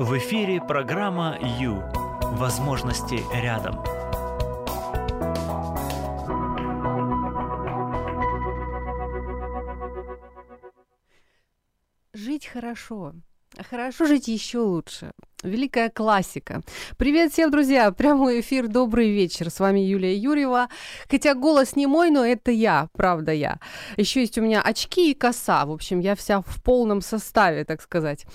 В эфире программа «Ю». Возможности рядом. Жить хорошо. Хорошо жить еще лучше. Великая классика. Привет всем, друзья! Прямой эфир, добрый вечер. С вами Юлия Юрьева. Хотя голос не мой, но это я, правда я. Еще есть у меня очки и коса. В общем, я вся в полном составе, так сказать.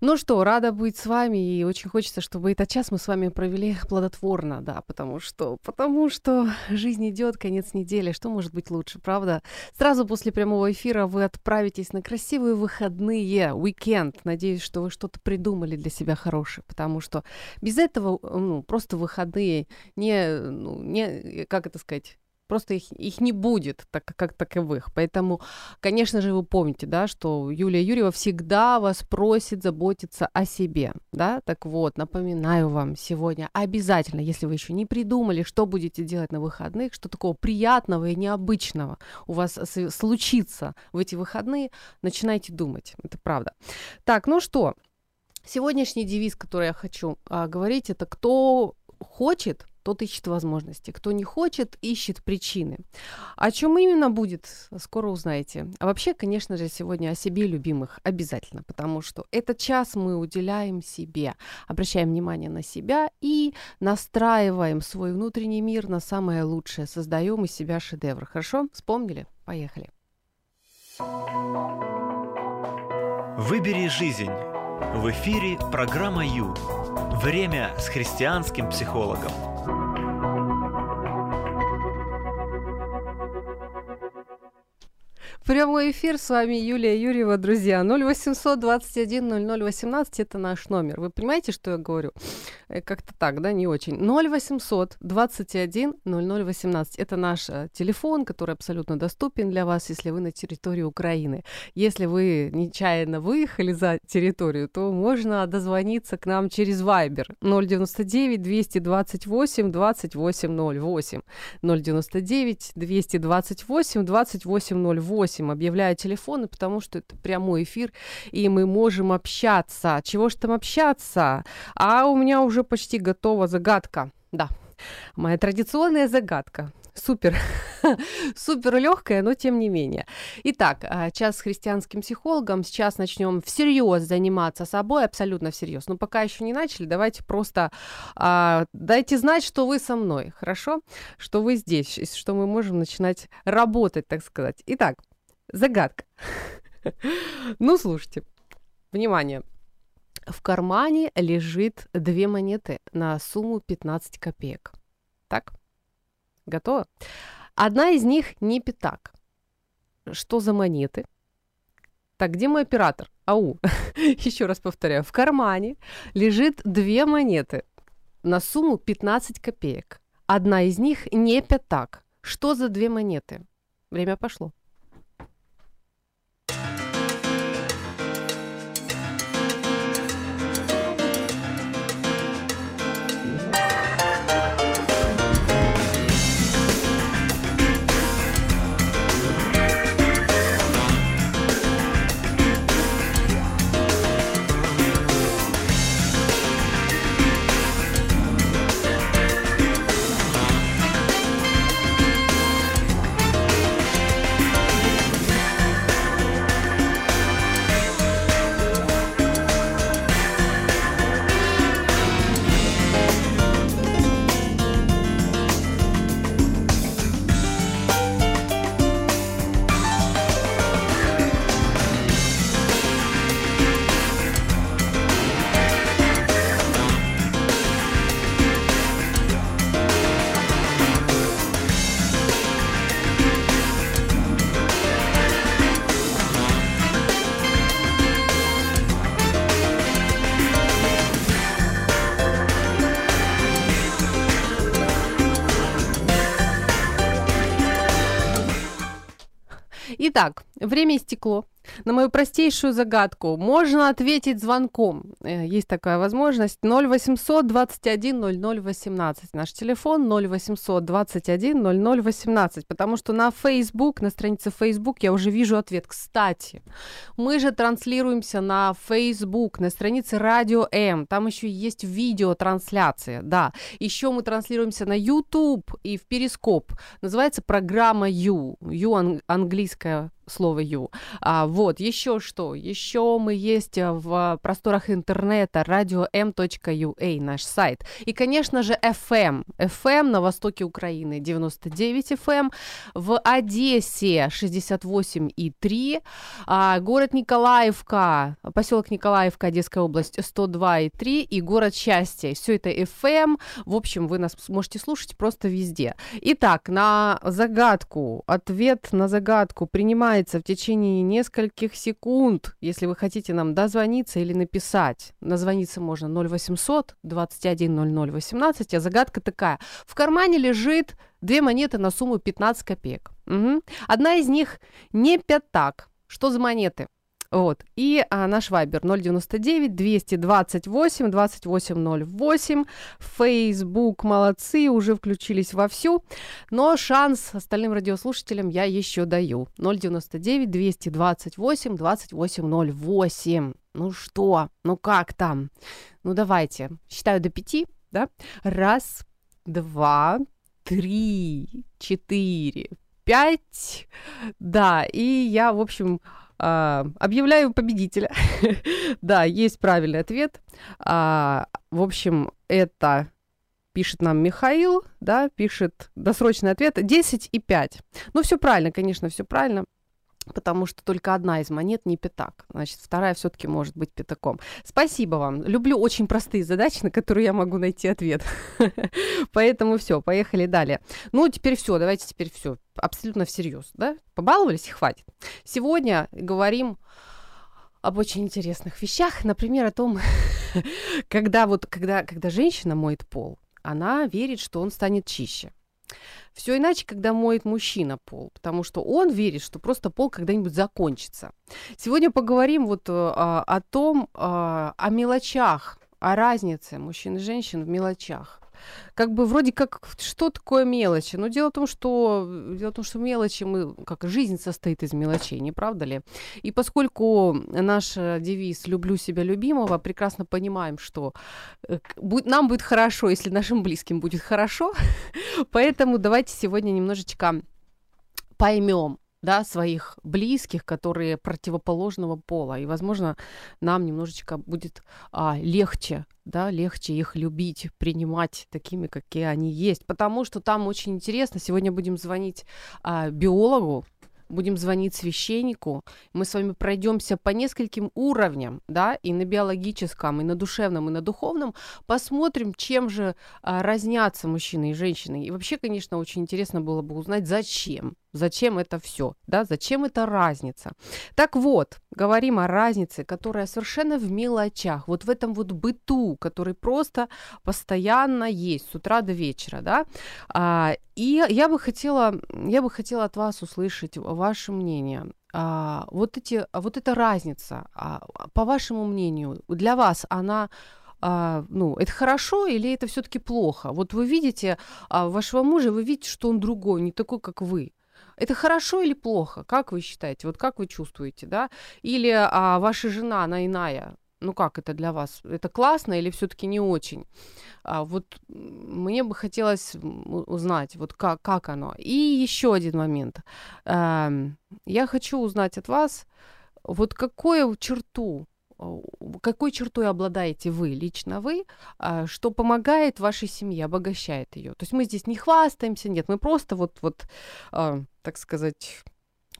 Ну что, рада быть с вами, и очень хочется, чтобы этот час мы с вами провели плодотворно, да, потому что, потому что жизнь идет, конец недели, что может быть лучше, правда? Сразу после прямого эфира вы отправитесь на красивые выходные, уикенд. Надеюсь, что вы что-то придумали для себя хорошее хороший, потому что без этого ну, просто выходные не, ну, не, как это сказать, просто их, их не будет так, как таковых. Поэтому, конечно же, вы помните, да, что Юлия Юрьева всегда вас просит заботиться о себе, да, так вот, напоминаю вам сегодня обязательно, если вы еще не придумали, что будете делать на выходных, что такого приятного и необычного у вас случится в эти выходные, начинайте думать, это правда. Так, ну что, Сегодняшний девиз, который я хочу а, говорить, это кто хочет, тот ищет возможности. Кто не хочет, ищет причины. О чем именно будет, скоро узнаете. А вообще, конечно же, сегодня о себе любимых обязательно, потому что этот час мы уделяем себе, обращаем внимание на себя и настраиваем свой внутренний мир на самое лучшее, создаем из себя шедевр. Хорошо? Вспомнили? Поехали. Выбери жизнь в эфире программа «Ю». Время с христианским психологом. Прямой эфир, с вами Юлия Юрьева, друзья. 0800 21 0018 это наш номер. Вы понимаете, что я говорю? Э, как-то так, да, не очень. 0800 21 0018 это наш э, телефон, который абсолютно доступен для вас, если вы на территории Украины. Если вы нечаянно выехали за территорию, то можно дозвониться к нам через Viber 099 228 2808 099 228 2808 8 объявляю телефоны, потому что это прямой эфир, и мы можем общаться. Чего ж там общаться? А у меня уже почти готова загадка. Да, моя традиционная загадка. Супер, супер легкая, но тем не менее. Итак, а, час с христианским психологом. Сейчас начнем всерьез заниматься собой, абсолютно всерьез. Но пока еще не начали, давайте просто а, дайте знать, что вы со мной, хорошо? Что вы здесь, что мы можем начинать работать, так сказать. Итак, Загадка. Ну, слушайте. Внимание. В кармане лежит две монеты на сумму 15 копеек. Так? Готово? Одна из них не пятак. Что за монеты? Так, где мой оператор? Ау. Еще раз повторяю. В кармане лежит две монеты на сумму 15 копеек. Одна из них не пятак. Что за две монеты? Время пошло. Время истекло. на мою простейшую загадку можно ответить звонком. Э, есть такая возможность. 0800 21 00 18. Наш телефон 0800 21 00 18. Потому что на Facebook, на странице Facebook я уже вижу ответ. Кстати, мы же транслируемся на Facebook, на странице Радио М. Там еще есть видеотрансляция. Да. Еще мы транслируемся на YouTube и в Перископ. Называется программа You. You английская слово «ю». А, вот, еще что? Еще мы есть э, в просторах интернета radio.m.ua, наш сайт. И, конечно же, FM. FM на востоке Украины 99 FM, в Одессе 68,3, а, город Николаевка, поселок Николаевка, Одесская область 102,3 и город Счастье. Все это FM. В общем, вы нас можете слушать просто везде. Итак, на загадку, ответ на загадку принимает принимается в течение нескольких секунд, если вы хотите нам дозвониться или написать. Назвониться можно 0800 21 00 18, а загадка такая. В кармане лежит две монеты на сумму 15 копеек. Угу. Одна из них не пятак. Что за монеты? Вот. И а, наш вайбер 099 228 2808. Фейсбук молодцы, уже включились вовсю. Но шанс остальным радиослушателям я еще даю. 099 228 2808. Ну что? Ну как там? Ну давайте. Считаю до пяти, да? Раз, два, три, четыре, пять. Да, и я, в общем, а, объявляю победителя. да, есть правильный ответ. А, в общем, это пишет нам Михаил, да, пишет досрочный ответ 10 и 5. Ну, все правильно, конечно, все правильно потому что только одна из монет не пятак. Значит, вторая все-таки может быть пятаком. Спасибо вам. Люблю очень простые задачи, на которые я могу найти ответ. Поэтому все, поехали далее. Ну, теперь все, давайте теперь все. Абсолютно всерьез, да? Побаловались и хватит. Сегодня говорим об очень интересных вещах, например, о том, когда вот, когда, когда женщина моет пол, она верит, что он станет чище. Все иначе, когда моет мужчина пол, потому что он верит, что просто пол когда-нибудь закончится. Сегодня поговорим вот а, о том, а, о мелочах, о разнице мужчин и женщин в мелочах как бы вроде как что такое мелочи? Но дело в том, что дело в том, что мелочи мы как жизнь состоит из мелочей, не правда ли? И поскольку наш девиз "люблю себя любимого", прекрасно понимаем, что э, нам будет хорошо, если нашим близким будет хорошо, поэтому давайте сегодня немножечко поймем, да, своих близких, которые противоположного пола. И, возможно, нам немножечко будет а, легче, да, легче их любить, принимать такими, какие они есть. Потому что там очень интересно. Сегодня будем звонить а, биологу, будем звонить священнику, мы с вами пройдемся по нескольким уровням, да, и на биологическом, и на душевном, и на духовном, посмотрим, чем же а, разнятся мужчины и женщины. И вообще, конечно, очень интересно было бы узнать, зачем, зачем это все, да, зачем эта разница. Так вот, говорим о разнице, которая совершенно в мелочах, вот в этом вот быту, который просто постоянно есть с утра до вечера, да, а, и я бы хотела, я бы хотела от вас услышать ваше мнение. А, вот эти, вот эта разница, а, по вашему мнению, для вас она а, ну, это хорошо или это все-таки плохо? Вот вы видите а, вашего мужа, вы видите, что он другой, не такой, как вы. Это хорошо или плохо? Как вы считаете? Вот как вы чувствуете, да? Или а, ваша жена, она иная? Ну как это для вас? Это классно или все-таки не очень? А, вот мне бы хотелось узнать, вот как, как оно. И еще один момент. А, я хочу узнать от вас, вот какую черту какой чертой обладаете вы, лично вы, а, что помогает вашей семье, обогащает ее. То есть мы здесь не хвастаемся, нет, мы просто вот, вот а, так сказать,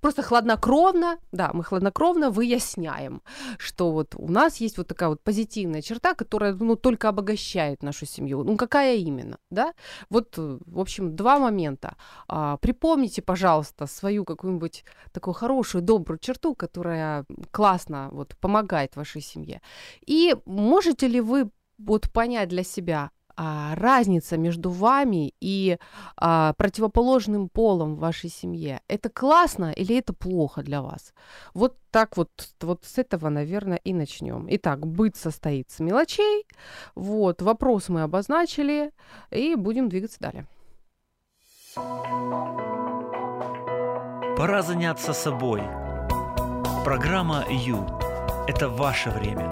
просто хладнокровно, да, мы хладнокровно выясняем, что вот у нас есть вот такая вот позитивная черта, которая, ну, только обогащает нашу семью. Ну, какая именно, да? Вот, в общем, два момента. А, припомните, пожалуйста, свою какую-нибудь такую хорошую, добрую черту, которая классно вот помогает вашей семье. И можете ли вы вот понять для себя, а, разница между вами и а, противоположным полом в вашей семье, это классно или это плохо для вас? Вот так вот, вот с этого, наверное, и начнем. Итак, быт состоит с мелочей. Вот, вопрос мы обозначили, и будем двигаться далее. Пора заняться собой. Программа «Ю» – это ваше время.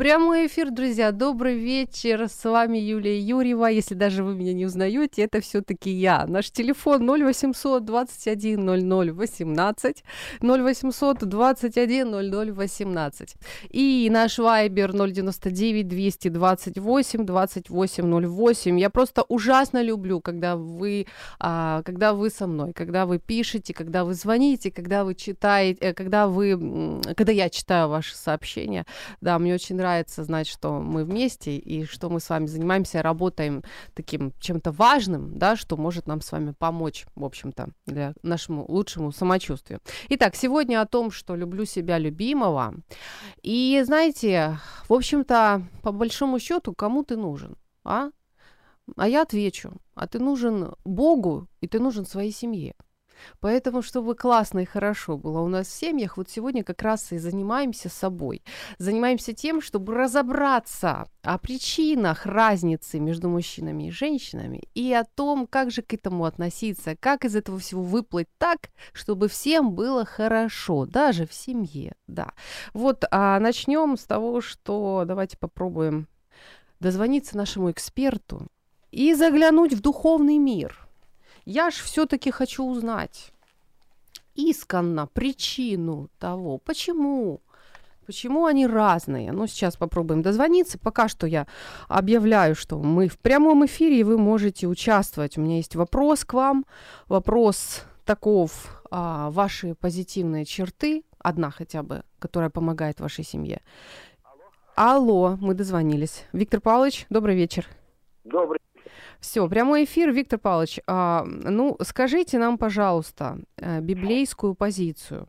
Прямой эфир, друзья. Добрый вечер. С вами Юлия Юрьева. Если даже вы меня не узнаете, это все-таки я. Наш телефон 0800 21 00 18 0800 21 00 18. И наш вайбер 099 228 28 08. Я просто ужасно люблю, когда вы, а, когда вы со мной, когда вы пишете, когда вы звоните, когда вы читаете, э, когда вы, когда я читаю ваши сообщения. Да, мне очень нравится нравится знать, что мы вместе и что мы с вами занимаемся, работаем таким чем-то важным, да, что может нам с вами помочь, в общем-то, для нашему лучшему самочувствию. Итак, сегодня о том, что люблю себя любимого. И знаете, в общем-то, по большому счету, кому ты нужен, а? А я отвечу, а ты нужен Богу, и ты нужен своей семье. Поэтому, чтобы классно и хорошо было у нас в семьях, вот сегодня как раз и занимаемся собой. Занимаемся тем, чтобы разобраться о причинах разницы между мужчинами и женщинами и о том, как же к этому относиться, как из этого всего выплыть так, чтобы всем было хорошо, даже в семье, да. Вот, а начнем с того, что давайте попробуем дозвониться нашему эксперту и заглянуть в духовный мир – я ж все-таки хочу узнать исконно причину того, почему Почему они разные? Ну, сейчас попробуем дозвониться. Пока что я объявляю, что мы в прямом эфире, и вы можете участвовать. У меня есть вопрос к вам. Вопрос таков. А, ваши позитивные черты, одна хотя бы, которая помогает вашей семье. Алло. Алло, мы дозвонились. Виктор Павлович, добрый вечер. Добрый все, прямой эфир, Виктор Павлович. А, ну, скажите нам, пожалуйста, э, библейскую позицию.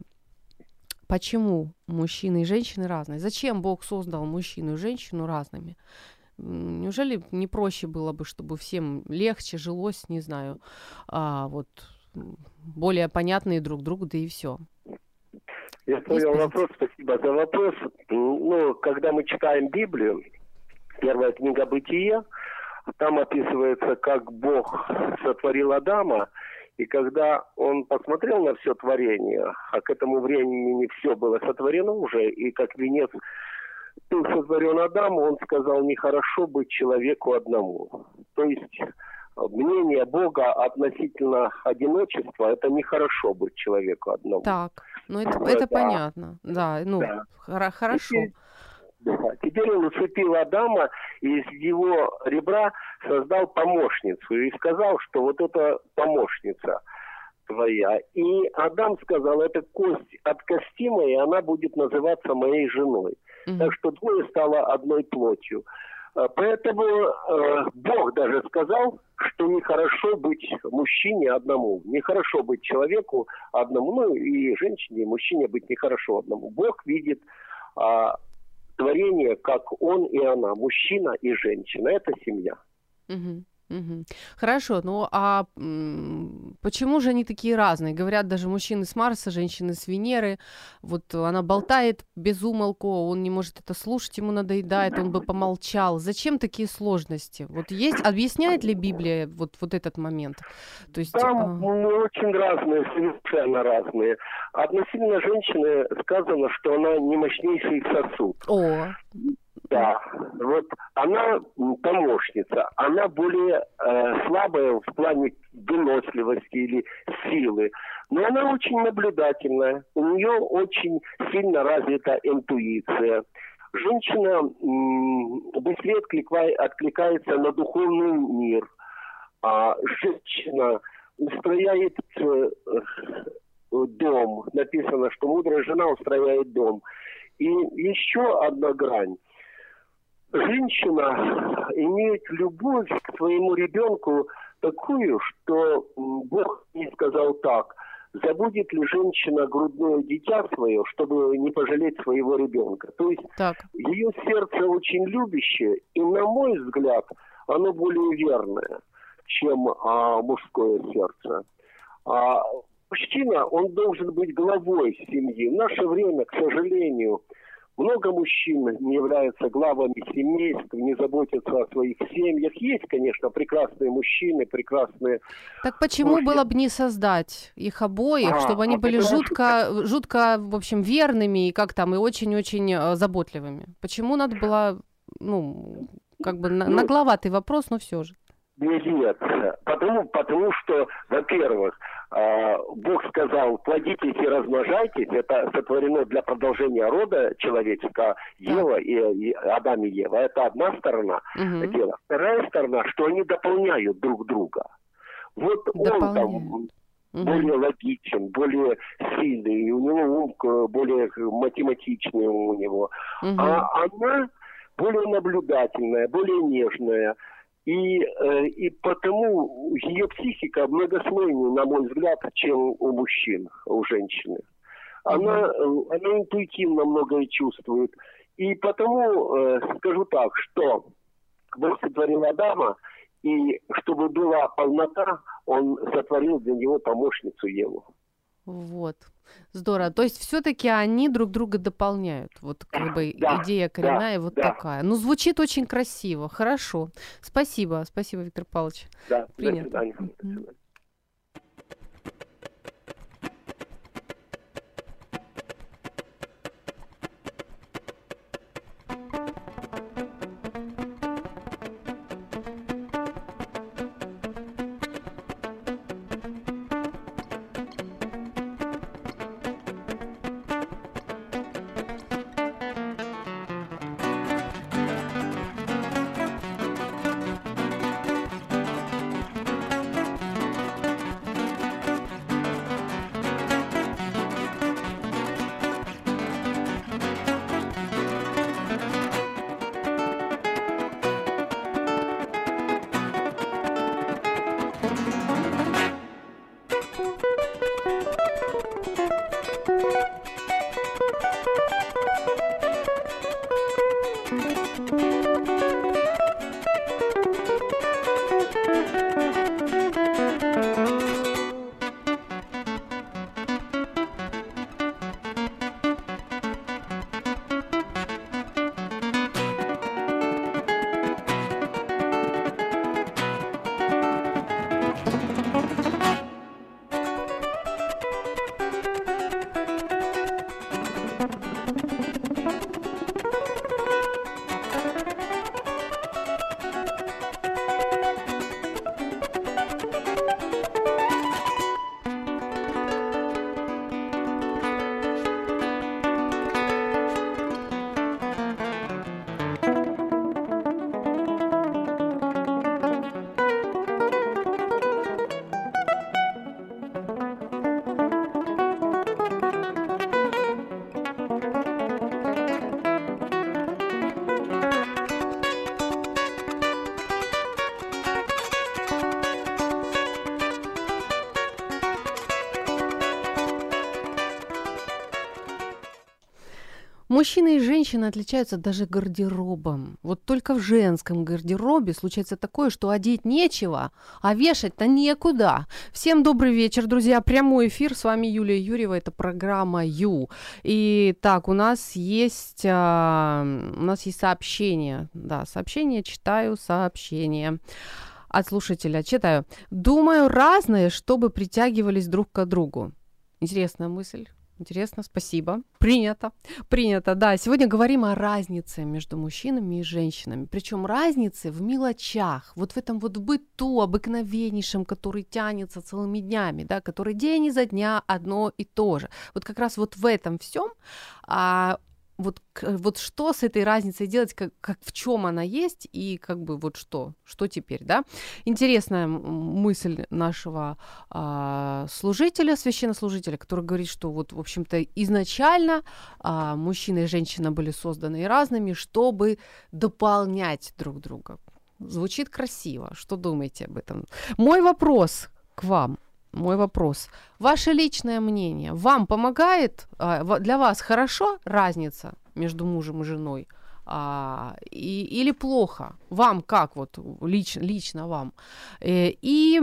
Почему мужчины и женщины разные? Зачем Бог создал мужчину и женщину разными? Неужели не проще было бы, чтобы всем легче жилось, не знаю, а, вот более понятные друг другу, да и все? Я понял вопрос, спасибо за вопрос. Ну, когда мы читаем Библию, первая книга Бытия, там описывается, как Бог сотворил Адама, и когда он посмотрел на все творение, а к этому времени не все было сотворено уже, и как венец был сотворен Адам, он сказал, нехорошо быть человеку одному. То есть мнение Бога относительно одиночества, это нехорошо быть человеку одному. Так, ну это, это, понятно, да, ну да. хорошо. Теперь, да. Теперь он усыпил Адама и из его ребра создал помощницу и сказал, что вот эта помощница твоя. И Адам сказал, это кость от кости моей, она будет называться моей женой. Mm-hmm. Так что двое стало одной плотью. А, поэтому э, Бог даже сказал, что нехорошо быть мужчине одному, нехорошо быть человеку одному, ну и женщине, и мужчине быть нехорошо одному. Бог видит э, творение, как он и она, мужчина и женщина. Это семья. Угу. Угу. Хорошо, ну а почему же они такие разные? Говорят, даже мужчины с Марса, женщины с Венеры. Вот она болтает без умолку, он не может это слушать, ему надоедает, он бы помолчал. Зачем такие сложности? Вот есть, объясняет ли Библия вот, вот этот момент? То есть, Там а... очень разные, совершенно разные. Относительно женщины сказано, что она не мощнейший сосуд. О. Да, вот она помощница, она более э, слабая в плане выносливости или силы, но она очень наблюдательная, у нее очень сильно развита интуиция. Женщина м, быстрее откликает, откликается на духовный мир, а женщина устрояет э, дом. Написано, что мудрая жена устрояет дом. И еще одна грань – женщина имеет любовь к своему ребенку такую, что Бог не сказал так. забудет ли женщина грудное дитя свое, чтобы не пожалеть своего ребенка. То есть так. ее сердце очень любящее, и, на мой взгляд, оно более верное, чем а, мужское сердце. А, мужчина, он должен быть главой семьи. В наше время, к сожалению, много мужчин не являются главами семейств, не заботятся о своих семьях. Есть, конечно, прекрасные мужчины, прекрасные... Так почему мужчины. было бы не создать их обоих, а, чтобы они а были жутко, что... жутко, в общем, верными и как там, и очень-очень э, заботливыми? Почему надо было, ну, как бы ну, нагловатый вопрос, но все же. Нет, потому, потому что, во-первых, Бог сказал, плодитесь и размножайтесь, это сотворено для продолжения рода человеческого, Ева и, и Адам и Ева. Это одна сторона угу. дела. Вторая сторона, что они дополняют друг друга. Вот Дополняю. он там угу. более логичен, более сильный, и у него ум более математичный у него. Угу. А она более наблюдательная, более нежная. И, э, и потому ее психика многослойнее, на мой взгляд, чем у мужчин, у женщины. Она, mm она интуитивно многое чувствует. И потому э, скажу так, что Бог сотворил Адама, и чтобы была полнота, он сотворил для него помощницу Еву. Вот. Здорово. То есть все-таки они друг друга дополняют. Вот как бы да, идея коренная да, вот да. такая. Ну, звучит очень красиво. Хорошо. Спасибо. Спасибо, Виктор Павлович. Да, Принято. До свидания. Мужчины и женщины отличаются даже гардеробом. Вот только в женском гардеробе случается такое, что одеть нечего, а вешать-то некуда. Всем добрый вечер, друзья. Прямой эфир. С вами Юлия Юрьева. Это программа Ю. И так, у нас есть, а, у нас есть сообщение. Да, сообщение, читаю сообщение от слушателя. Читаю. Думаю, разные, чтобы притягивались друг к другу. Интересная мысль. Интересно, спасибо. Принято. Принято, да. Сегодня говорим о разнице между мужчинами и женщинами. Причем разницы в мелочах, вот в этом вот быту обыкновеннейшем, который тянется целыми днями, да, который день изо дня одно и то же. Вот как раз вот в этом всем а, вот, вот что с этой разницей делать, как, как в чем она есть и как бы вот что, что теперь, да? Интересная мысль нашего а, служителя, священнослужителя, который говорит, что вот, в общем-то, изначально а, мужчина и женщина были созданы разными, чтобы дополнять друг друга. Звучит красиво. Что думаете об этом? Мой вопрос к вам. Мой вопрос. Ваше личное мнение, вам помогает, а, для вас хорошо разница между мужем и женой? а, и, или плохо. Вам как вот лично, лично вам. Э, и,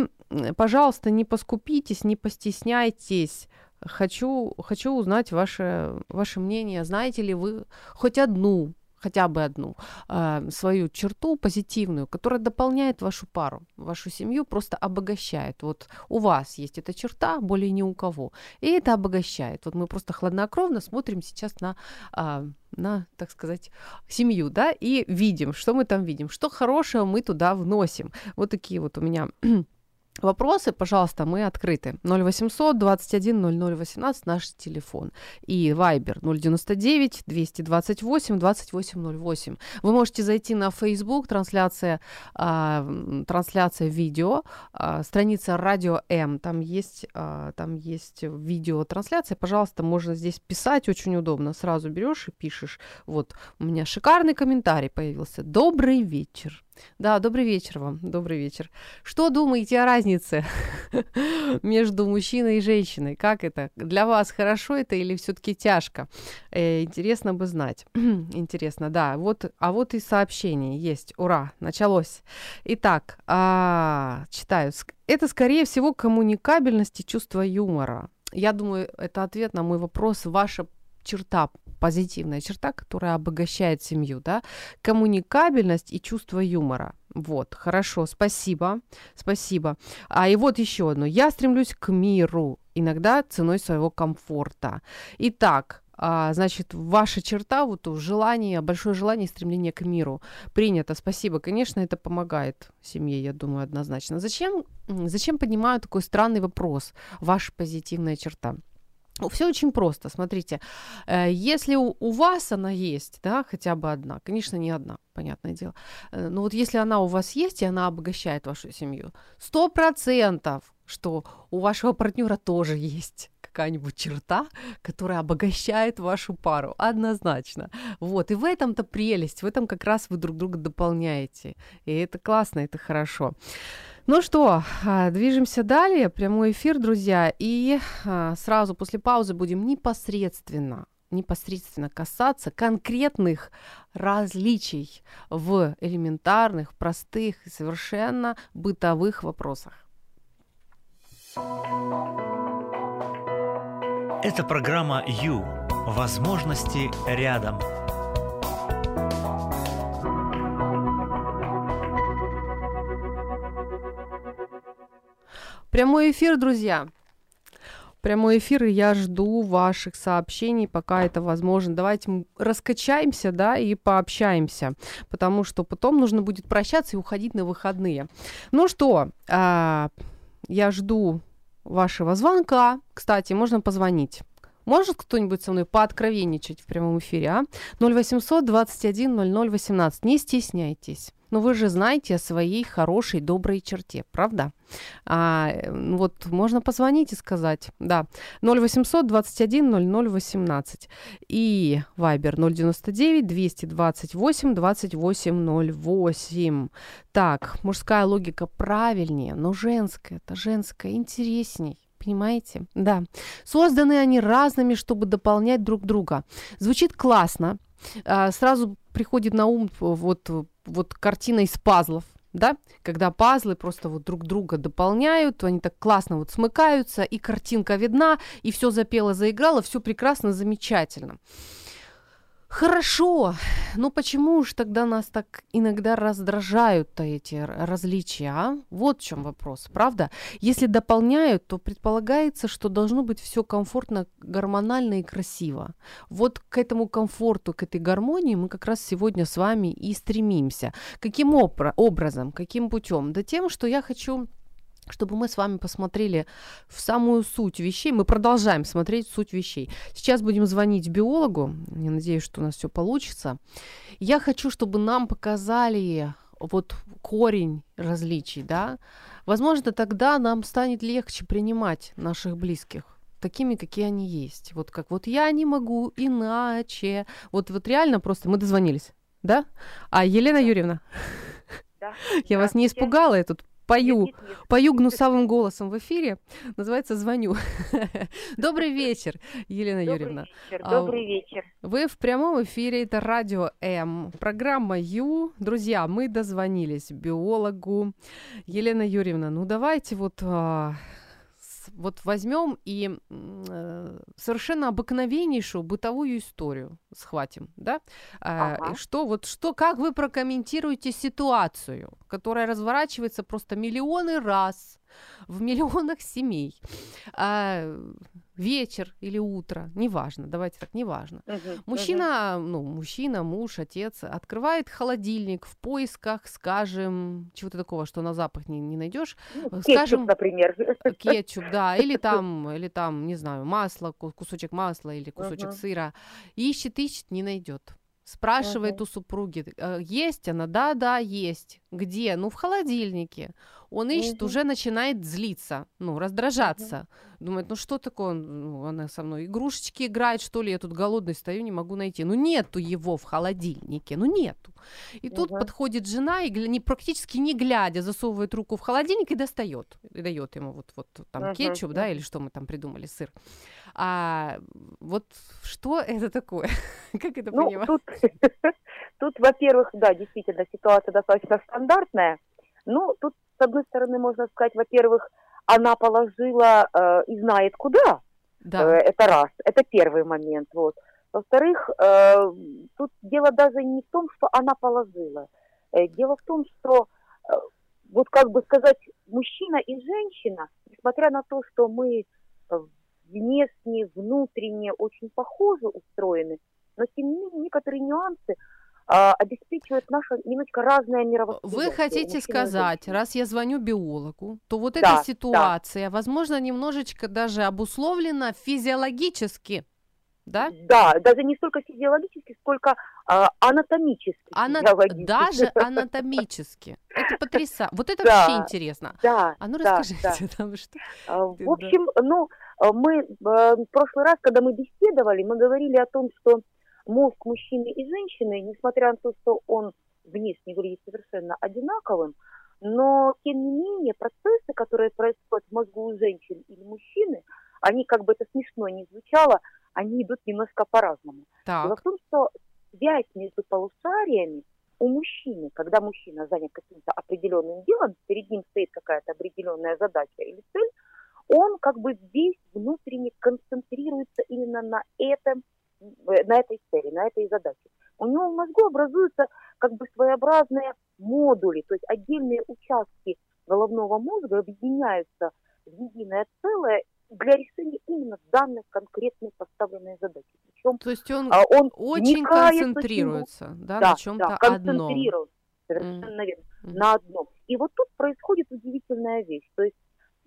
пожалуйста, не поскупитесь, не постесняйтесь. Хочу, хочу узнать ваше, ваше мнение. Знаете ли вы хоть одну хотя бы одну э, свою черту позитивную, которая дополняет вашу пару, вашу семью, просто обогащает. Вот у вас есть эта черта, более ни у кого, и это обогащает. Вот мы просто хладнокровно смотрим сейчас на э, на, так сказать, семью, да, и видим, что мы там видим, что хорошего мы туда вносим. Вот такие вот у меня Вопросы, пожалуйста, мы открыты. 0800 21 0018 наш телефон. И Viber 099 228 2808. Вы можете зайти на Facebook, трансляция, э, трансляция видео, э, страница Радио М. Там есть, э, там есть видеотрансляция. Пожалуйста, можно здесь писать, очень удобно. Сразу берешь и пишешь. Вот, у меня шикарный комментарий появился. Добрый вечер. Да, добрый вечер вам, добрый вечер. Что думаете о разнице между мужчиной и женщиной? Как это? Для вас хорошо это или все-таки тяжко? Э, интересно бы знать. интересно, да. Вот, а вот и сообщение есть. Ура, началось. Итак, а, читаю. Это, скорее всего, коммуникабельность и чувство юмора. Я думаю, это ответ на мой вопрос. Ваша черта позитивная черта, которая обогащает семью, да, коммуникабельность и чувство юмора. Вот, хорошо, спасибо, спасибо. А и вот еще одно. Я стремлюсь к миру, иногда ценой своего комфорта. Итак, а, значит, ваша черта, вот желание, большое желание и стремление к миру принято. Спасибо, конечно, это помогает семье, я думаю, однозначно. Зачем, зачем поднимаю такой странный вопрос, ваша позитивная черта? Все очень просто. Смотрите, э, если у вас она есть, да, хотя бы одна, конечно, не одна, понятное дело, э, но вот если она у вас есть, и она обогащает вашу семью, сто процентов, что у вашего партнера тоже есть какая-нибудь черта, которая обогащает вашу пару, однозначно. Вот, и в этом-то прелесть, в этом как раз вы друг друга дополняете, и это классно, это хорошо. Ну что, а, движемся далее. Прямой эфир, друзья. И а, сразу после паузы будем непосредственно непосредственно касаться конкретных различий в элементарных, простых и совершенно бытовых вопросах. Это программа «Ю». Возможности рядом. Прямой эфир, друзья. Прямой эфир, и я жду ваших сообщений, пока это возможно. Давайте раскачаемся, да, и пообщаемся, потому что потом нужно будет прощаться и уходить на выходные. Ну что, а, я жду вашего звонка. Кстати, можно позвонить. Может кто-нибудь со мной пооткровенничать в прямом эфире, а? 0800 21 00 18. Не стесняйтесь. Но вы же знаете о своей хорошей, доброй черте, правда? А, вот можно позвонить и сказать, да, 0800 21 00 18 и Viber 099 228 28 08. Так, мужская логика правильнее, но женская, это женская интересней. Понимаете? Да. Созданы они разными, чтобы дополнять друг друга. Звучит классно. А, сразу приходит на ум вот вот картина из пазлов, да, когда пазлы просто вот друг друга дополняют, они так классно вот смыкаются, и картинка видна, и все запело, заиграло, все прекрасно, замечательно. Хорошо, но почему же тогда нас так иногда раздражают эти различия, а? Вот в чем вопрос, правда? Если дополняют, то предполагается, что должно быть все комфортно, гормонально и красиво. Вот к этому комфорту, к этой гармонии мы как раз сегодня с вами и стремимся. Каким образом, каким путем? Да тем, что я хочу чтобы мы с вами посмотрели в самую суть вещей. Мы продолжаем смотреть суть вещей. Сейчас будем звонить биологу. Я надеюсь, что у нас все получится. Я хочу, чтобы нам показали вот корень различий, да. Возможно, тогда нам станет легче принимать наших близких такими, какие они есть. Вот как вот я не могу иначе. Вот, вот реально просто мы дозвонились, да? А Елена Юрьевна, да. я вас не испугала, я тут пою, пою гнусавым голосом в эфире. Называется «Звоню». Добрый вечер, Елена Добрый Юрьевна. вечер. А, Добрый вечер. Вы в прямом эфире, это Радио М, программа Ю. Друзья, мы дозвонились биологу. Елена Юрьевна, ну давайте вот а, вот возьмем и э, совершенно обыкновеннейшую бытовую историю схватим, да? А, Ага. Что вот что, как вы прокомментируете ситуацию, которая разворачивается просто миллионы раз в миллионах семей? А, вечер или утро, неважно, давайте так, неважно. Мгм. Мужчина, ну, мужчина, муж, отец открывает холодильник в поисках, скажем, чего-то такого, что на запах не, не найдешь, Ну, э, кетчуп, скажем, например. кетчуп, да, или там, или там, не знаю, масло, ку- кусочек масла или кусочек Мгм. сыра. Ищет, ищет, не найдет. Спрашивает Мгм. у супруги, «Э, есть она? Да, да, есть. Где? Ну, в холодильнике. Он ищет, Мгм. уже начинает злиться, ну, раздражаться. Думает, ну что такое, ну, она со мной игрушечки играет, что ли, я тут голодный стою, не могу найти. Ну, нету его в холодильнике, ну, нету. И тут Мгм. подходит жена и не, практически не глядя засовывает руку в холодильник и достает, и дает ему вот, вот там Мгм, кетчуп, да, или что мы там придумали, сыр. А вот что это такое? Как это Ну, понимать? тут, тут, во-первых, да, действительно, ситуация достаточно стандартная. Ну, тут, с одной стороны, можно сказать, во-первых, она положила э, и знает куда. Да, Э, это раз. Это первый момент. Вот. Во-вторых, э, тут дело даже не в том, что она положила. Э, дело в том, что, э, вот как бы сказать, мужчина и женщина, несмотря на то, что мы э, внешне, внутренне очень похожи устроены, но тем не менее некоторые нюансы а, обеспечивают наше немножко разное мировосприятие. Вы хотите сказать, раз я звоню биологу, то вот Да, эта да. ситуация, возможно, немножечко даже обусловлена физиологически, да? Да, даже не столько физиологически, сколько а, анатомически. Ана-. Даже анатомически. Это потрясающе. Вот это Да. вообще интересно. Да, А ну да, расскажите нам, что... А, В общем, ну, мы э, в прошлый раз, когда мы беседовали, мы говорили о том, что мозг мужчины и женщины, несмотря на то, что он внешне выглядит совершенно одинаковым, но, тем не менее, процессы, которые происходят в мозгу у женщин или мужчины, они, как бы это смешно не звучало, они идут немножко по-разному. Дело в том, что связь между полушариями у мужчины, когда мужчина занят каким-то определенным делом, перед ним стоит какая-то определенная задача или цель, он как бы весь внутренне концентрируется именно на этом, на этой цели, на этой задаче. У него в мозгу образуются как бы своеобразные модули, то есть отдельные участки головного мозга объединяются в единое целое для решения именно данной конкретной поставленной задачи. Причем то есть он а, он очень концентрируется, да, да, на чем-то да, одном. концентрируется. Совершенно верно. Мгм. На одном. И вот тут происходит удивительная вещь. То есть,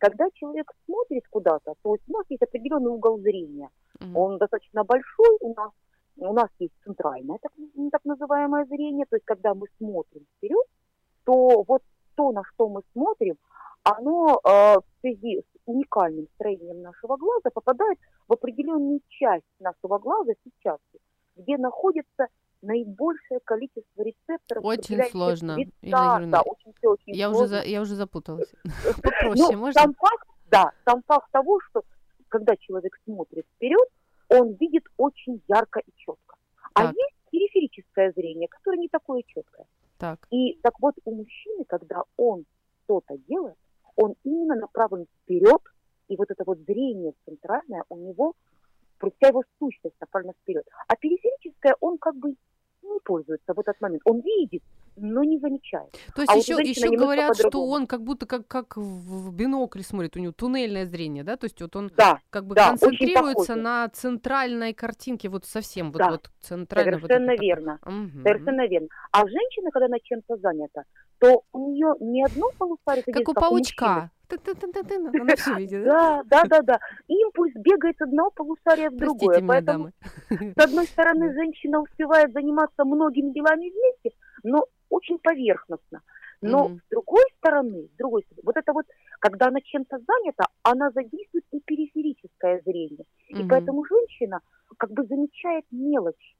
когда человек смотрит куда-то, то есть у нас есть определенный угол зрения. Мгм. Он достаточно большой у нас. У нас есть центральное так, так называемое зрение. То есть, когда мы смотрим вперед, то вот то, на что мы смотрим, оно э, в связи с уникальным строением нашего глаза попадает в определенную часть нашего глаза сейчас, где находится наибольшее количество рецепторов. Очень сложно, Юрьевна. Да, очень все очень Я уже, за, я уже запуталась. Ну, Попроще, можно? сам факт, да, сам факт того, что когда человек смотрит вперед, он видит очень ярко и четко. А Так. есть периферическое зрение, которое не такое четкое. Так, И так вот у мужчины, когда он что-то делает, он именно направлен вперед, и вот это вот зрение центральное у него, вся его сущность направлена вперед. А периферическое он как бы пользуется в этот момент. Он видит, но не замечает. То есть А вот еще, еще говорят, что он как будто как, как в бинокль смотрит, у него туннельное зрение, да? То есть вот он Да, как бы да, концентрируется на центральной картинке, вот совсем, вот, Да, вот центрально. вот совершенно это так. верно. Мгм. Совершенно верно. А женщина, когда она чем-то занята, то у нее не одно полушарие, Как у паучка. Ты-ты-ты-ты-ты, Она все видит, да? Да, да, да. Импульс бегает с одного полушария в другое. Меня, Поэтому, дамы. с одной стороны, женщина успевает заниматься многими делами вместе, но очень поверхностно. Но Мгм. с другой стороны, с другой стороны, вот это вот, когда она чем-то занята, она задействует и периферическое зрение. И Мгм. поэтому женщина как бы замечает мелочь.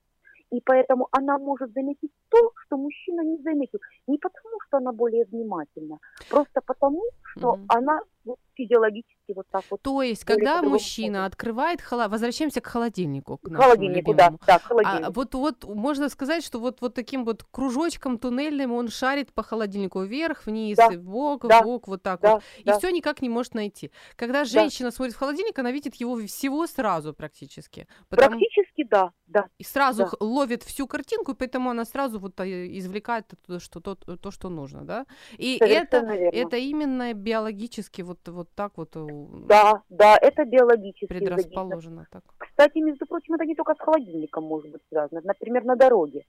И поэтому она может заметить то, что мужчина не заметил. Не потому, что она более внимательна, просто потому, что Мгм. она вот физиологически вот так вот. То есть, когда мужчина смотрит. открывает холодильник, возвращаемся к холодильнику, к холодильнику, да, любимому. да, к А вот, вот можно сказать, что вот, вот таким вот кружочком туннельным он шарит по холодильнику вверх, вниз, Да, вбок, да, вбок, вот так да, вот. И да. все никак не может найти. Когда женщина смотрит в холодильник, она видит его всего сразу практически. Потому- Практически да, да. И сразу Да. ловит всю картинку, поэтому она сразу вот э, извлекает то, что, то, то, что нужно, да? И это, верно. это именно биологически вот, вот так вот э, Да, да, это биологически предрасположено. Так. Кстати, между прочим, это не только с холодильником может быть связано. Например, на дороге.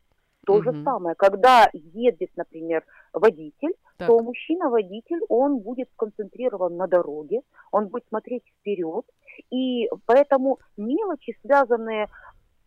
То же Мгм. самое. Когда едет, например, водитель, Так. то мужчина-водитель, он будет сконцентрирован на дороге, он будет смотреть вперед, и поэтому мелочи, связанные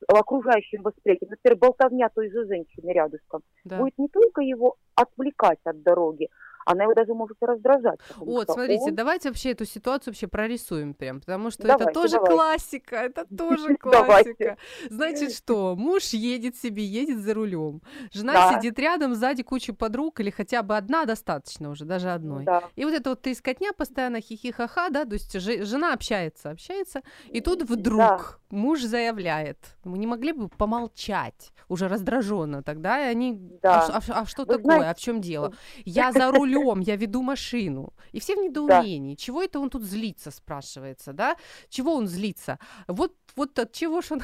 окружающим восприятием, например, болтовня той же женщины рядышком, Да. будет не только его отвлекать от дороги, она его даже может и раздражать. Вот, смотрите, он- давайте вообще эту ситуацию вообще прорисуем прям, потому что это Давайте, тоже давайте. классика, это тоже классика. Значит, что муж едет себе, едет за рулем, жена Да. сидит рядом, сзади куча подруг или хотя бы одна достаточно уже, даже одной. Да. И вот это вот трескотня постоянно хихи-ха-ха, да, то есть же- жена общается, общается, и тут вдруг Да. Муж заявляет, мы не могли бы помолчать, уже раздраженно тогда, и они, Да. а, а а что Вы такое, знаете, а в чем дело? Я за рулем, я веду машину. И все в недоумении. Чего это он тут злится, спрашивается, да? Чего он злится? Вот, вот от чего ж он,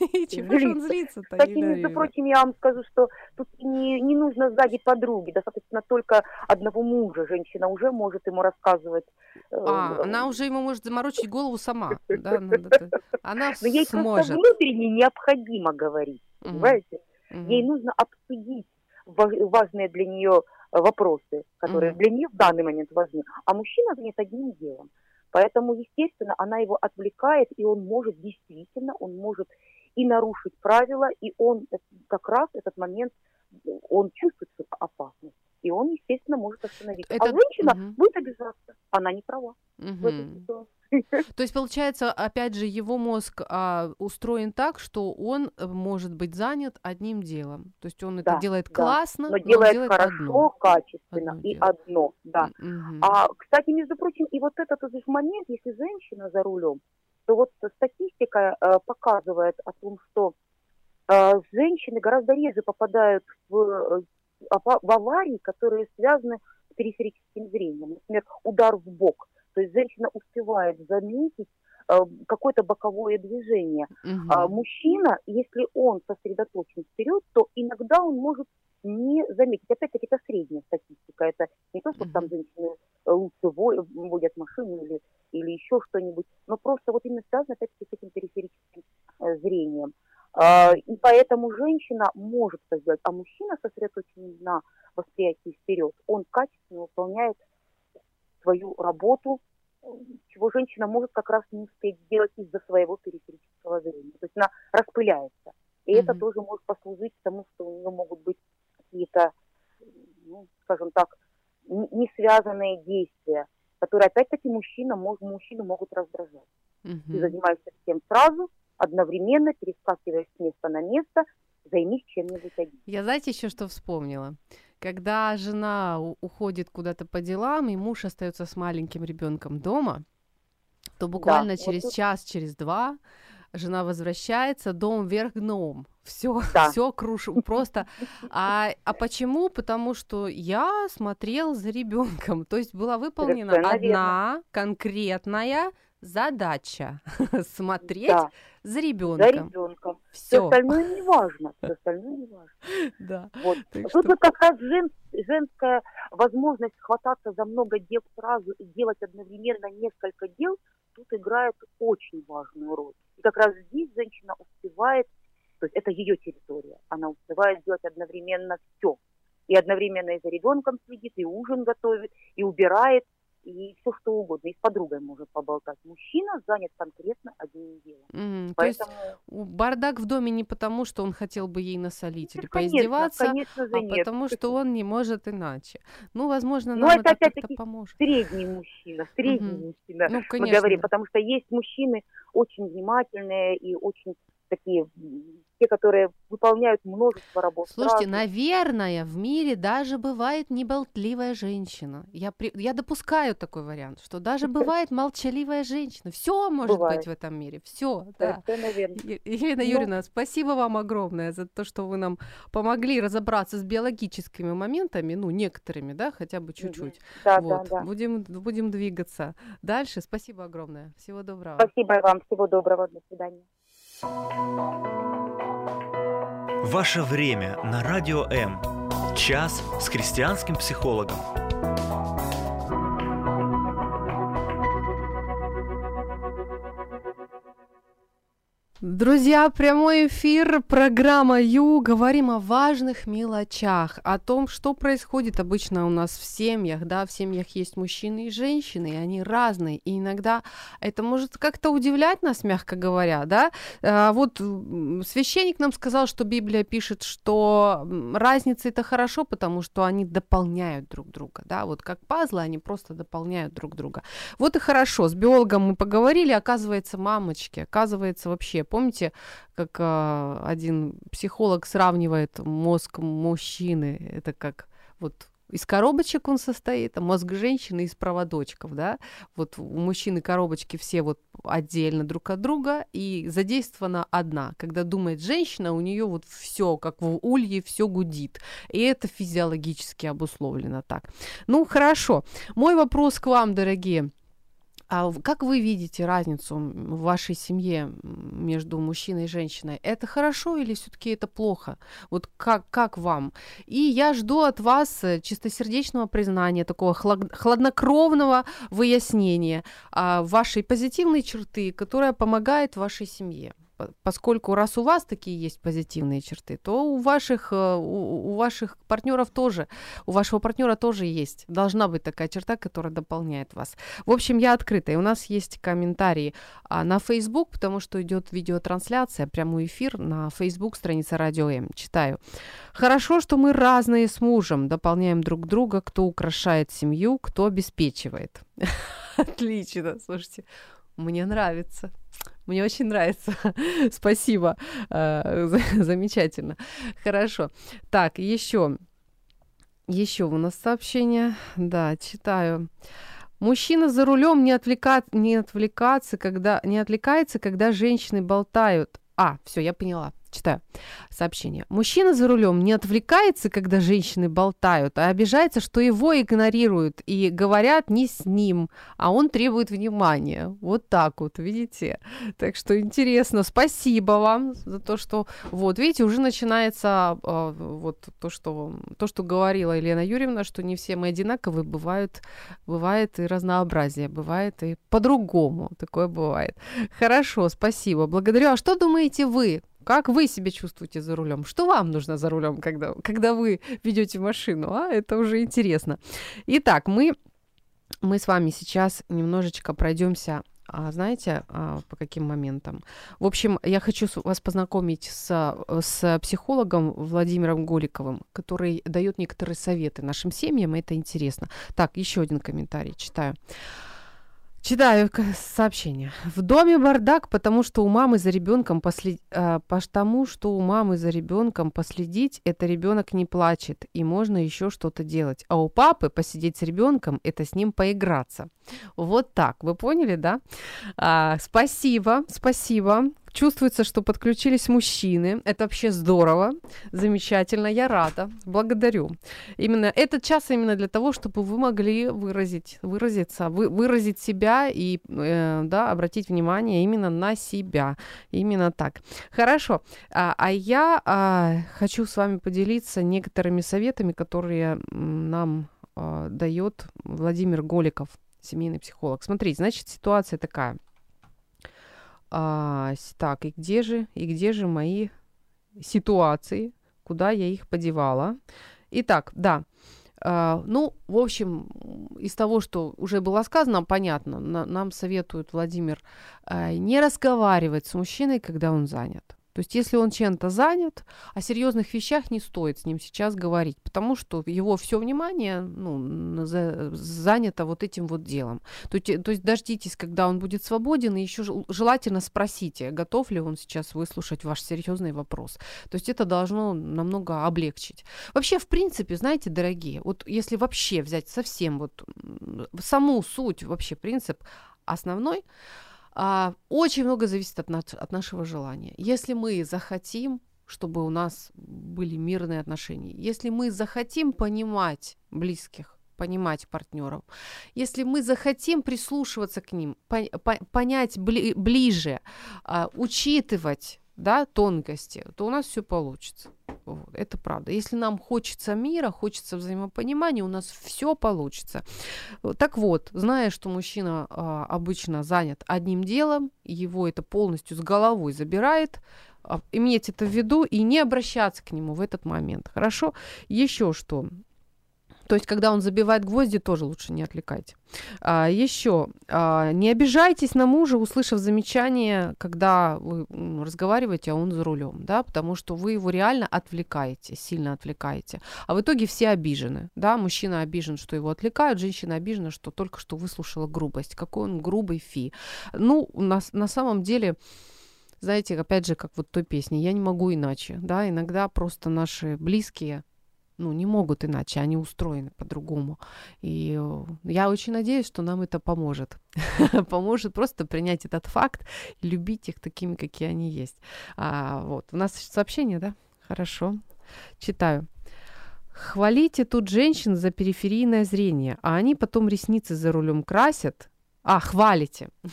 чего ж он Злится. злится-то, Кстати, между прочим, я вам скажу, что тут не, не нужно сзади подруги, достаточно только одного мужа. Женщина уже может ему рассказывать. э, А, она уже ему может заморочить голову сама. Да, она Но ей просто сможет. внутренне необходимо говорить, понимаете? Ей нужно обсудить ва- важные для нее вопросы, которые для нее в данный момент важны. А мужчина занят одним делом. Поэтому, естественно, она его отвлекает, и он может действительно, он может и нарушить правила, и он э, как раз этот момент, он чувствует свою опасность. И он, естественно, может остановиться. Это- А женщина мгм. будет обижаться. Она не права в этой ситуации. То есть, получается, опять же, его мозг а, устроен так, что он э, может быть занят одним делом. То есть он это Да, делает да. классно, Но но делает хорошо, одно. качественно Одно и делает. одно, да. Мгм. А, кстати, между прочим, и вот этот вот момент, если женщина за рулем, то вот статистика э, показывает о том, что э, женщины гораздо реже попадают в, ава- в аварии, которые связаны с периферическим зрением. Например, удар в бок. То есть женщина успевает заметить э, какое-то боковое движение. Мгм. А мужчина, если он сосредоточен вперед, то иногда он может не заметить. Опять-таки, это средняя статистика. Это не то, что там Мгм. женщины э, лучше во- водят машину или, или еще что-нибудь, но просто вот именно связано опять-таки с этим периферическим э, зрением. А, и поэтому женщина может это сделать, а мужчина сосредоточен на восприятии вперед. Он качественно выполняет свою работу, чего женщина может как раз не успеть сделать из-за своего периферического зрения. То есть она распыляется. И это Мгм. тоже может послужить тому, что у нее могут быть какие-то, ну, скажем так, не связанные действия, которые опять-таки мужчина, мужчину могут раздражать. Ты Мгм. занимаешься всем сразу, одновременно перескакиваешь с места на место, займись чем-нибудь одним. Я знаете еще что вспомнила? Когда жена уходит куда-то по делам, и муж остается с маленьким ребенком дома, то буквально вот через тут- час, через два жена возвращается, дом вверх дном. Все, Да. все крушу просто. А, а почему? Потому что я смотрел за ребенком. То есть была выполнена Совершенно одна конкретная задача смотреть Да, за за ребенком. ребенком. Все Все. остальное не важно. Все остальное не важно. Да. Вот. Тут что- вот как раз жен- женская возможность хвататься за много дел сразу и делать одновременно несколько дел, тут играет очень важную роль. И как раз здесь женщина успевает, то есть это ее территория, она успевает сделать одновременно все. И одновременно и за ребенком следит, и ужин готовит, и убирает, и все что угодно, и с подругой может поболтать. Мужчина занят конкретно одним делом. Мгм. То есть Поэтому, бардак в доме не потому, что он хотел бы ей насолить или ну, конечно, поиздеваться, конечно а нет. потому что он не может иначе. Ну, возможно, Ну, нам это это как-то поможет. средний мужчина, средний Мгм. мужчина. Ну, мы конечно. говорим, потому что есть мужчины очень внимательные и очень такие те, которые выполняют множество работ. Слушайте, сразу. наверное, в мире даже бывает неболтливая женщина. Я, при... я допускаю такой вариант, что даже бывает молчаливая женщина. Все может Бывает. быть в этом мире. Все, да. Елена Ну. Юрьевна, спасибо вам огромное за то, что вы нам помогли разобраться с биологическими моментами, ну, некоторыми, да, хотя бы чуть-чуть. Да, вот. да, да. Будем, будем двигаться дальше. Спасибо огромное. Всего доброго. Спасибо вам. Всего доброго. До свидания. Ваше время на Радио М. Час с христианским психологом. Друзья, прямой эфир, программа Ю. Говорим о важных мелочах, о том, что происходит обычно у нас в семьях. Да, в семьях есть мужчины и женщины, и они разные. И иногда это может как-то удивлять нас, мягко говоря, да. А, вот священник нам сказал, что Библия пишет, что м, разница это хорошо, потому что они дополняют друг друга, да. Вот как пазлы, они просто дополняют друг друга. Вот и хорошо. С биологом мы поговорили, оказывается, мамочки, оказывается, вообще, помните, как а, один психолог сравнивает мозг мужчины, это как вот из коробочек он состоит, а мозг женщины из проводочков, да, вот у мужчины коробочки все вот отдельно друг от друга, и задействована одна. Когда думает женщина, у нее вот все, как в улье, все гудит. И это физиологически обусловлено так. Ну, хорошо. Мой вопрос к вам, дорогие. А как вы видите разницу в вашей семье между мужчиной и женщиной? Это хорошо или все-таки это плохо? Вот как, как вам? И я жду от вас э, чистосердечного признания, такого хлад- хладнокровного выяснения а, вашей позитивной черты, которая помогает вашей семье. По- Поскольку раз у вас такие есть позитивные черты, то у ваших, э, у, у ваших партнеров тоже, у вашего партнера тоже есть. Должна быть такая черта, которая дополняет вас. В общем, я открыта. И у нас есть комментарии а, на Facebook, потому что идет видеотрансляция, прямой эфир на Facebook, страница Радио М. Читаю. Хорошо, что мы разные с мужем, дополняем друг друга, кто украшает семью, кто обеспечивает. Отлично, слушайте, мне нравится. Мне очень нравится. Спасибо. Э, за- Замечательно. Хорошо. Так, еще. Еще у нас сообщение. Да, читаю. Мужчина за рулем не, отвлека... не отвлекаться, когда не отвлекается, когда женщины болтают. А, все, я поняла. Читаю сообщение. Мужчина за рулем не отвлекается, когда женщины болтают, а обижается, что его игнорируют и говорят не с ним, а он требует внимания. Вот так вот, видите? Так что интересно. Спасибо вам за то, что... Вот, видите, уже начинается э, вот то, что, то, что говорила Елена Юрьевна, что не все мы одинаковые, бывают, бывает и разнообразие, бывает и по-другому. Такое бывает. Хорошо, спасибо. Благодарю. А что думаете вы? Как вы себя чувствуете за рулем? Что вам нужно за рулем, когда, когда вы ведете машину? А? Это уже интересно. Итак, мы, мы с вами сейчас немножечко пройдемся а, знаете, а, по каким моментам? В общем, я хочу вас познакомить с, с психологом Владимиром Голиковым, который дает некоторые советы нашим семьям, и это интересно. Так, еще один комментарий читаю. Читаю сообщение. В доме бардак, потому что у мамы за ребенком послед... а, потому что у мамы за ребенком последить, это ребенок не плачет, и можно еще что-то делать. А у папы посидеть с ребенком, это с ним поиграться. Вот так, вы поняли, да? А, спасибо, спасибо. Чувствуется, что подключились мужчины. Это вообще здорово, замечательно. Я рада, благодарю. Именно этот час именно для того, чтобы вы могли выразить, выразиться, вы, выразить себя и э, да, обратить внимание именно на себя. Именно так. Хорошо. А, а я а, хочу с вами поделиться некоторыми советами, которые нам а, дает Владимир Голиков, семейный психолог. Смотрите, значит, ситуация такая. А, так, и где же, и где же мои ситуации, куда я их подевала? Итак, да. А, ну, в общем, из того, что уже было сказано, понятно, на- нам советует Владимир а, не разговаривать с мужчиной, когда он занят. То есть, если он чем-то занят, о серьезных вещах не стоит с ним сейчас говорить, потому что его все внимание ну, за, занято вот этим вот делом. То, то есть, дождитесь, когда он будет свободен, и еще желательно спросите, готов ли он сейчас выслушать ваш серьезный вопрос. То есть, это должно намного облегчить. Вообще, в принципе, знаете, дорогие, вот если вообще взять совсем вот саму суть, вообще принцип основной, а, очень много зависит от, нас, от нашего желания. Если мы захотим, чтобы у нас были мирные отношения, если мы захотим понимать близких, понимать партнеров, если мы захотим прислушиваться к ним, по, по, понять бли, ближе, а, учитывать да, тонкости, то у нас все получится. Вот, это правда. Если нам хочется мира, хочется взаимопонимания, у нас все получится. Так вот, зная, что мужчина а, обычно занят одним делом, его это полностью с головой забирает, а, иметь это в виду и не обращаться к нему в этот момент. Хорошо? Еще что? То есть, когда он забивает гвозди, тоже лучше не отвлекайте. А, еще, а, не обижайтесь на мужа, услышав замечание, когда вы разговариваете, а он за рулем, да, потому что вы его реально отвлекаете, сильно отвлекаете. А в итоге все обижены, да, мужчина обижен, что его отвлекают, женщина обижена, что только что выслушала грубость. Какой он грубый фи. Ну, на, на самом деле знаете, опять же, как вот той песни, я не могу иначе, да, иногда просто наши близкие ну, не могут иначе, они устроены по-другому. И э, я очень надеюсь, что нам это поможет. поможет просто принять этот факт любить их такими, какие они есть. А, вот, у нас сообщение, да? Хорошо. Читаю. Хвалите тут женщин за периферийное зрение, а они потом ресницы за рулем красят. А, хвалите.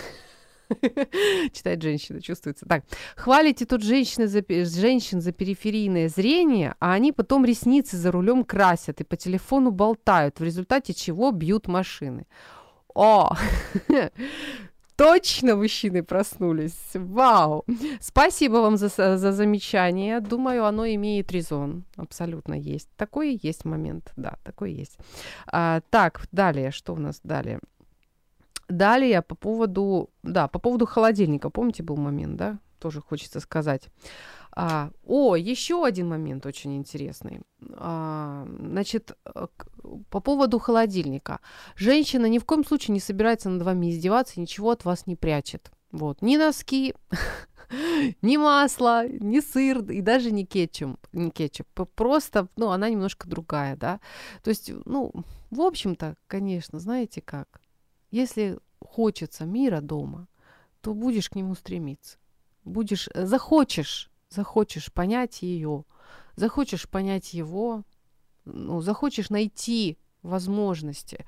Читает женщина, чувствуется. Так, хвалите тут женщины за, женщин за периферийное зрение, а они потом ресницы за рулем красят и по телефону болтают, в результате чего бьют машины. О! Точно мужчины проснулись. Вау! Спасибо вам за, за замечание. Думаю, оно имеет резон. Абсолютно есть. Такой есть момент. Да, такой есть. А, так, далее. Что у нас далее? Далее по поводу, да, по поводу холодильника. Помните, был момент, да? Тоже хочется сказать. А, о, еще один момент очень интересный. А, значит, э, по поводу холодильника. Женщина ни в коем случае не собирается над вами издеваться ничего от вас не прячет. Вот, ни носки, ни масло, ни сыр и даже не кетчуп, не кетчуп. Просто, ну, она немножко другая, да. То есть, ну, в общем-то, конечно, знаете как, если хочется мира дома, то будешь к нему стремиться. Будешь, э, захочешь, захочешь понять ее, захочешь понять его, ну, захочешь найти возможности,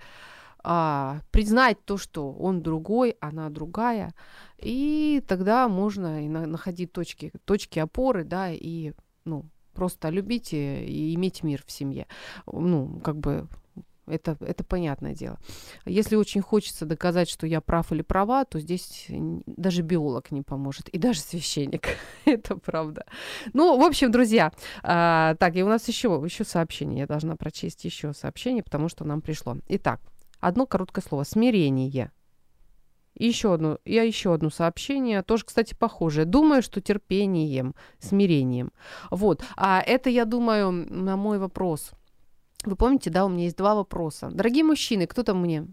а, признать то, что он другой, она другая, и тогда можно и на, находить точки, точки опоры, да, и, ну, просто любить и, и иметь мир в семье. Ну, как бы это, это понятное дело. Если очень хочется доказать, что я прав или права, то здесь даже биолог не поможет, и даже священник. это правда. Ну, в общем, друзья, а, так, и у нас еще, еще сообщение. Я должна прочесть еще сообщение, потому что нам пришло. Итак, одно короткое слово. Смирение. еще одно, я еще одно сообщение, тоже, кстати, похожее. Думаю, что терпением, смирением. Вот. А это, я думаю, на мой вопрос – вы помните, да, у меня есть два вопроса. Дорогие мужчины, кто там мне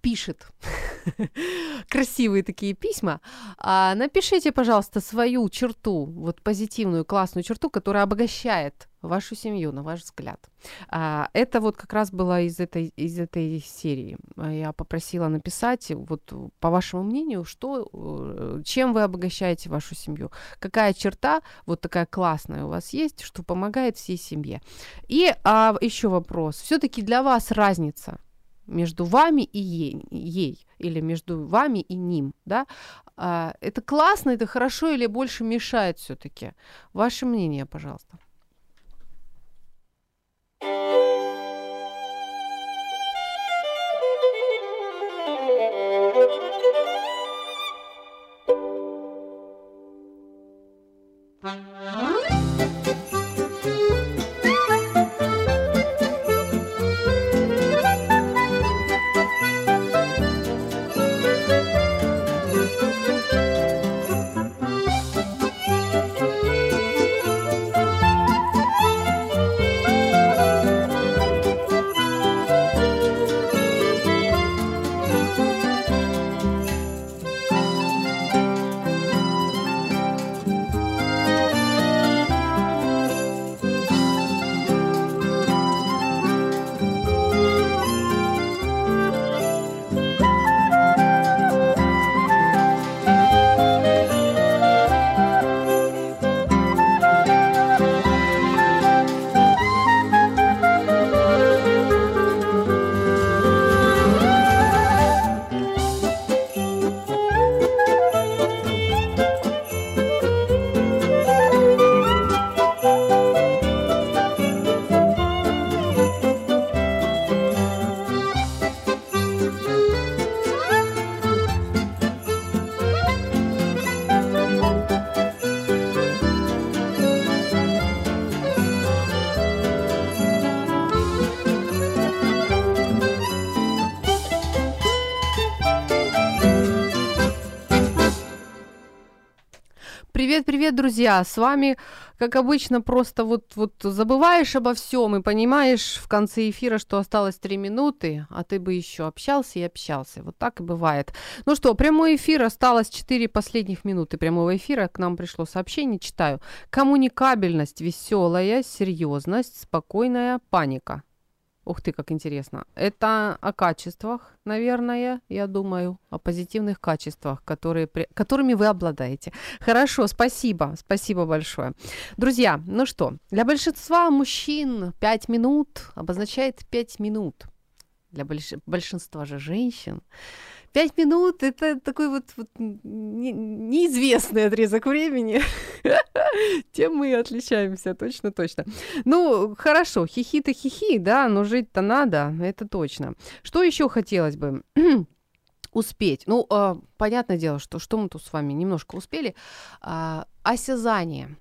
пишет красивые такие письма, а, напишите, пожалуйста, свою черту, вот позитивную, классную черту, которая обогащает вашу семью, на ваш взгляд. А, это вот как раз было из этой, из этой серии. Я попросила написать, вот по вашему мнению, что, э, чем вы обогащаете вашу семью, какая черта вот такая классная у вас есть, что помогает всей семье. И а, еще вопрос. Все-таки для вас разница между вами и ей, ей или между вами и ним, да, а, это классно, это хорошо или больше мешает все-таки? Ваше мнение, пожалуйста. Bye. Привет, друзья! С вами, как обычно, просто вот, вот забываешь обо всем и понимаешь в конце эфира, что осталось три минуты, а ты бы еще общался и общался. Вот так и бывает. Ну что, прямой эфир, осталось четыре последних минуты прямого эфира. К нам пришло сообщение, читаю. Коммуникабельность, веселая, серьезность, спокойная паника. Ух ты, как интересно. Это о качествах, наверное, я думаю, о позитивных качествах, которые, которыми вы обладаете. Хорошо, спасибо, спасибо большое. Друзья, ну что, для большинства мужчин 5 минут обозначает 5 минут. Для больш... большинства же женщин Пять минут это такой вот, вот не, неизвестный отрезок времени. Тем мы и отличаемся, точно-точно. Ну, хорошо, хихи-то хихи, да, но жить-то надо, это точно. Что еще хотелось бы? успеть. Ну, э, понятное дело, что что мы тут с вами немножко успели. Э, осязание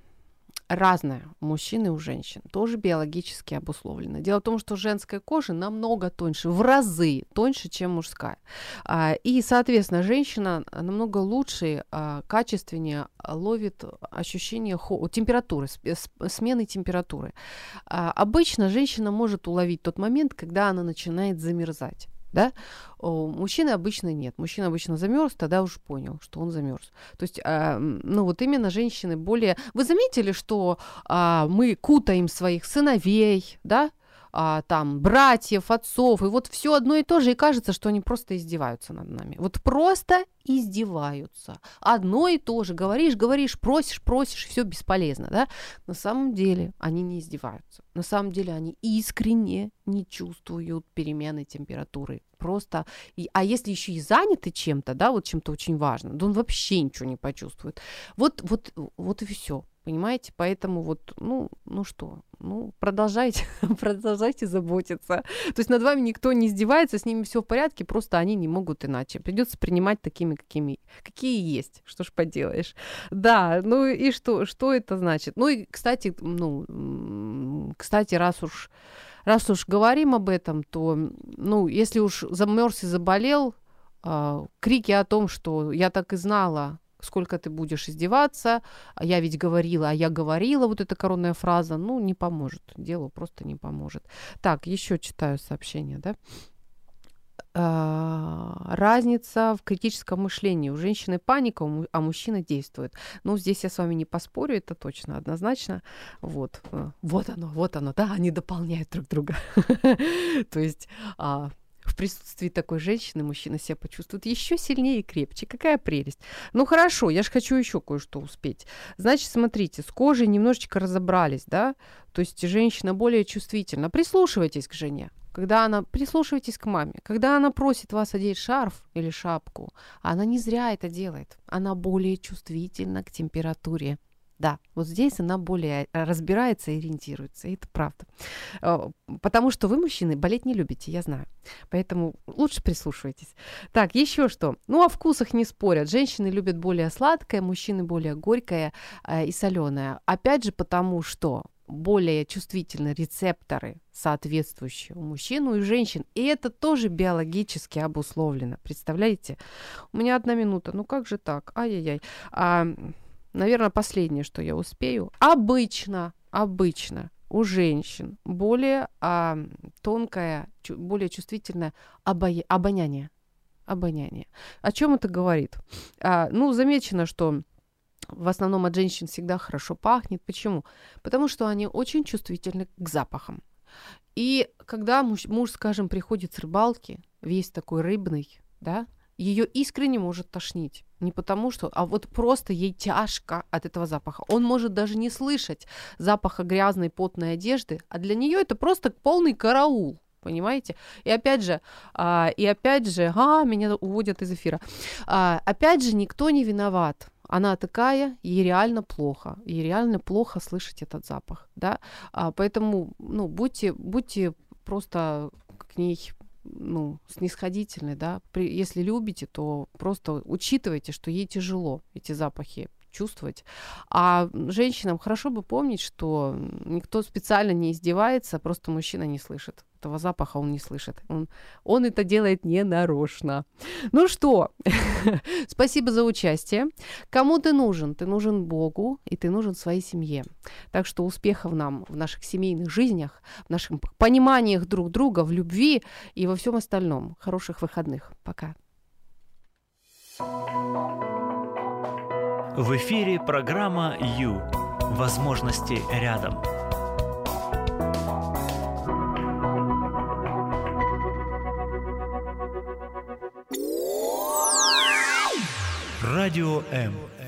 разное у мужчин и у женщин, тоже биологически обусловлено. Дело в том, что женская кожа намного тоньше, в разы тоньше, чем мужская. А, и, соответственно, женщина намного лучше, а, качественнее ловит ощущение температуры, смены температуры. А, обычно женщина может уловить тот момент, когда она начинает замерзать да, у мужчины обычно нет. Мужчина обычно замерз, тогда уже понял, что он замерз. То есть, э, ну вот именно женщины более... Вы заметили, что э, мы кутаем своих сыновей, да, а, там братьев, отцов, и вот все одно и то же, и кажется, что они просто издеваются над нами. Вот просто издеваются. Одно и то же. Говоришь, говоришь, просишь, просишь, все бесполезно, да? На самом деле они не издеваются. На самом деле они искренне не чувствуют перемены температуры. Просто, и, а если еще и заняты чем-то, да, вот чем-то очень важным, то он вообще ничего не почувствует. Вот, вот, вот и все. Понимаете? Поэтому вот, ну, ну что, ну, продолжайте, продолжайте заботиться. То есть над вами никто не издевается, с ними все в порядке, просто они не могут иначе. Придется принимать такими, какими, какие есть. Что ж поделаешь. Да, ну и что, что это значит? Ну и, кстати, ну, кстати, раз уж, раз уж говорим об этом, то, ну, если уж замерз и заболел, э, крики о том, что я так и знала, сколько ты будешь издеваться, а я ведь говорила, а я говорила, вот эта коронная фраза, ну, не поможет, делу просто не поможет. Так, еще читаю сообщение, да. А, разница в критическом мышлении. У женщины паника, а мужчина действует. Ну, здесь я с вами не поспорю, это точно, однозначно. Вот, э, вот оно, вот оно, да, они дополняют друг друга. То есть а, в присутствии такой женщины мужчина себя почувствует еще сильнее и крепче. Какая прелесть. Ну хорошо, я же хочу еще кое-что успеть. Значит, смотрите, с кожей немножечко разобрались, да? То есть женщина более чувствительна. Прислушивайтесь к жене. Когда она, прислушивайтесь к маме, когда она просит вас одеть шарф или шапку, она не зря это делает. Она более чувствительна к температуре да, вот здесь она более э, разбирается и ориентируется, и это правда. Э, потому что вы, мужчины, болеть не любите, я знаю. Поэтому лучше прислушивайтесь. Так, еще что? Ну, о вкусах не спорят. Женщины любят более сладкое, мужчины более горькое э, и соленое. Опять же, потому что более чувствительны рецепторы, соответствующие у мужчин и у женщин. И это тоже биологически обусловлено. Представляете? У меня одна минута. Ну как же так? Ай-яй-яй. А, наверное, последнее, что я успею. Обычно, обычно у женщин более а, тонкое, чу, более чувствительное обо- обоняние. Обоняние. О чем это говорит? А, ну, замечено, что в основном от женщин всегда хорошо пахнет. Почему? Потому что они очень чувствительны к запахам. И когда муж, муж скажем, приходит с рыбалки, весь такой рыбный, да, ее искренне может тошнить. Не потому что, а вот просто ей тяжко от этого запаха. Он может даже не слышать запаха грязной потной одежды, а для нее это просто полный караул. Понимаете? И опять же, а, и опять же, а, меня уводят из эфира. А, опять же, никто не виноват. Она такая, ей реально плохо, ей реально плохо слышать этот запах, да. А, поэтому, ну, будьте, будьте просто к ней ну, снисходительны, да, При, если любите, то просто учитывайте, что ей тяжело эти запахи чувствовать. А женщинам хорошо бы помнить, что никто специально не издевается, просто мужчина не слышит этого запаха он не слышит. Он, он это делает не нарочно. Ну что, спасибо за участие. Кому ты нужен? Ты нужен Богу, и ты нужен своей семье. Так что успехов нам в наших семейных жизнях, в наших пониманиях друг друга, в любви и во всем остальном. Хороших выходных. Пока. В эфире программа «Ю». Возможности рядом. Радио М.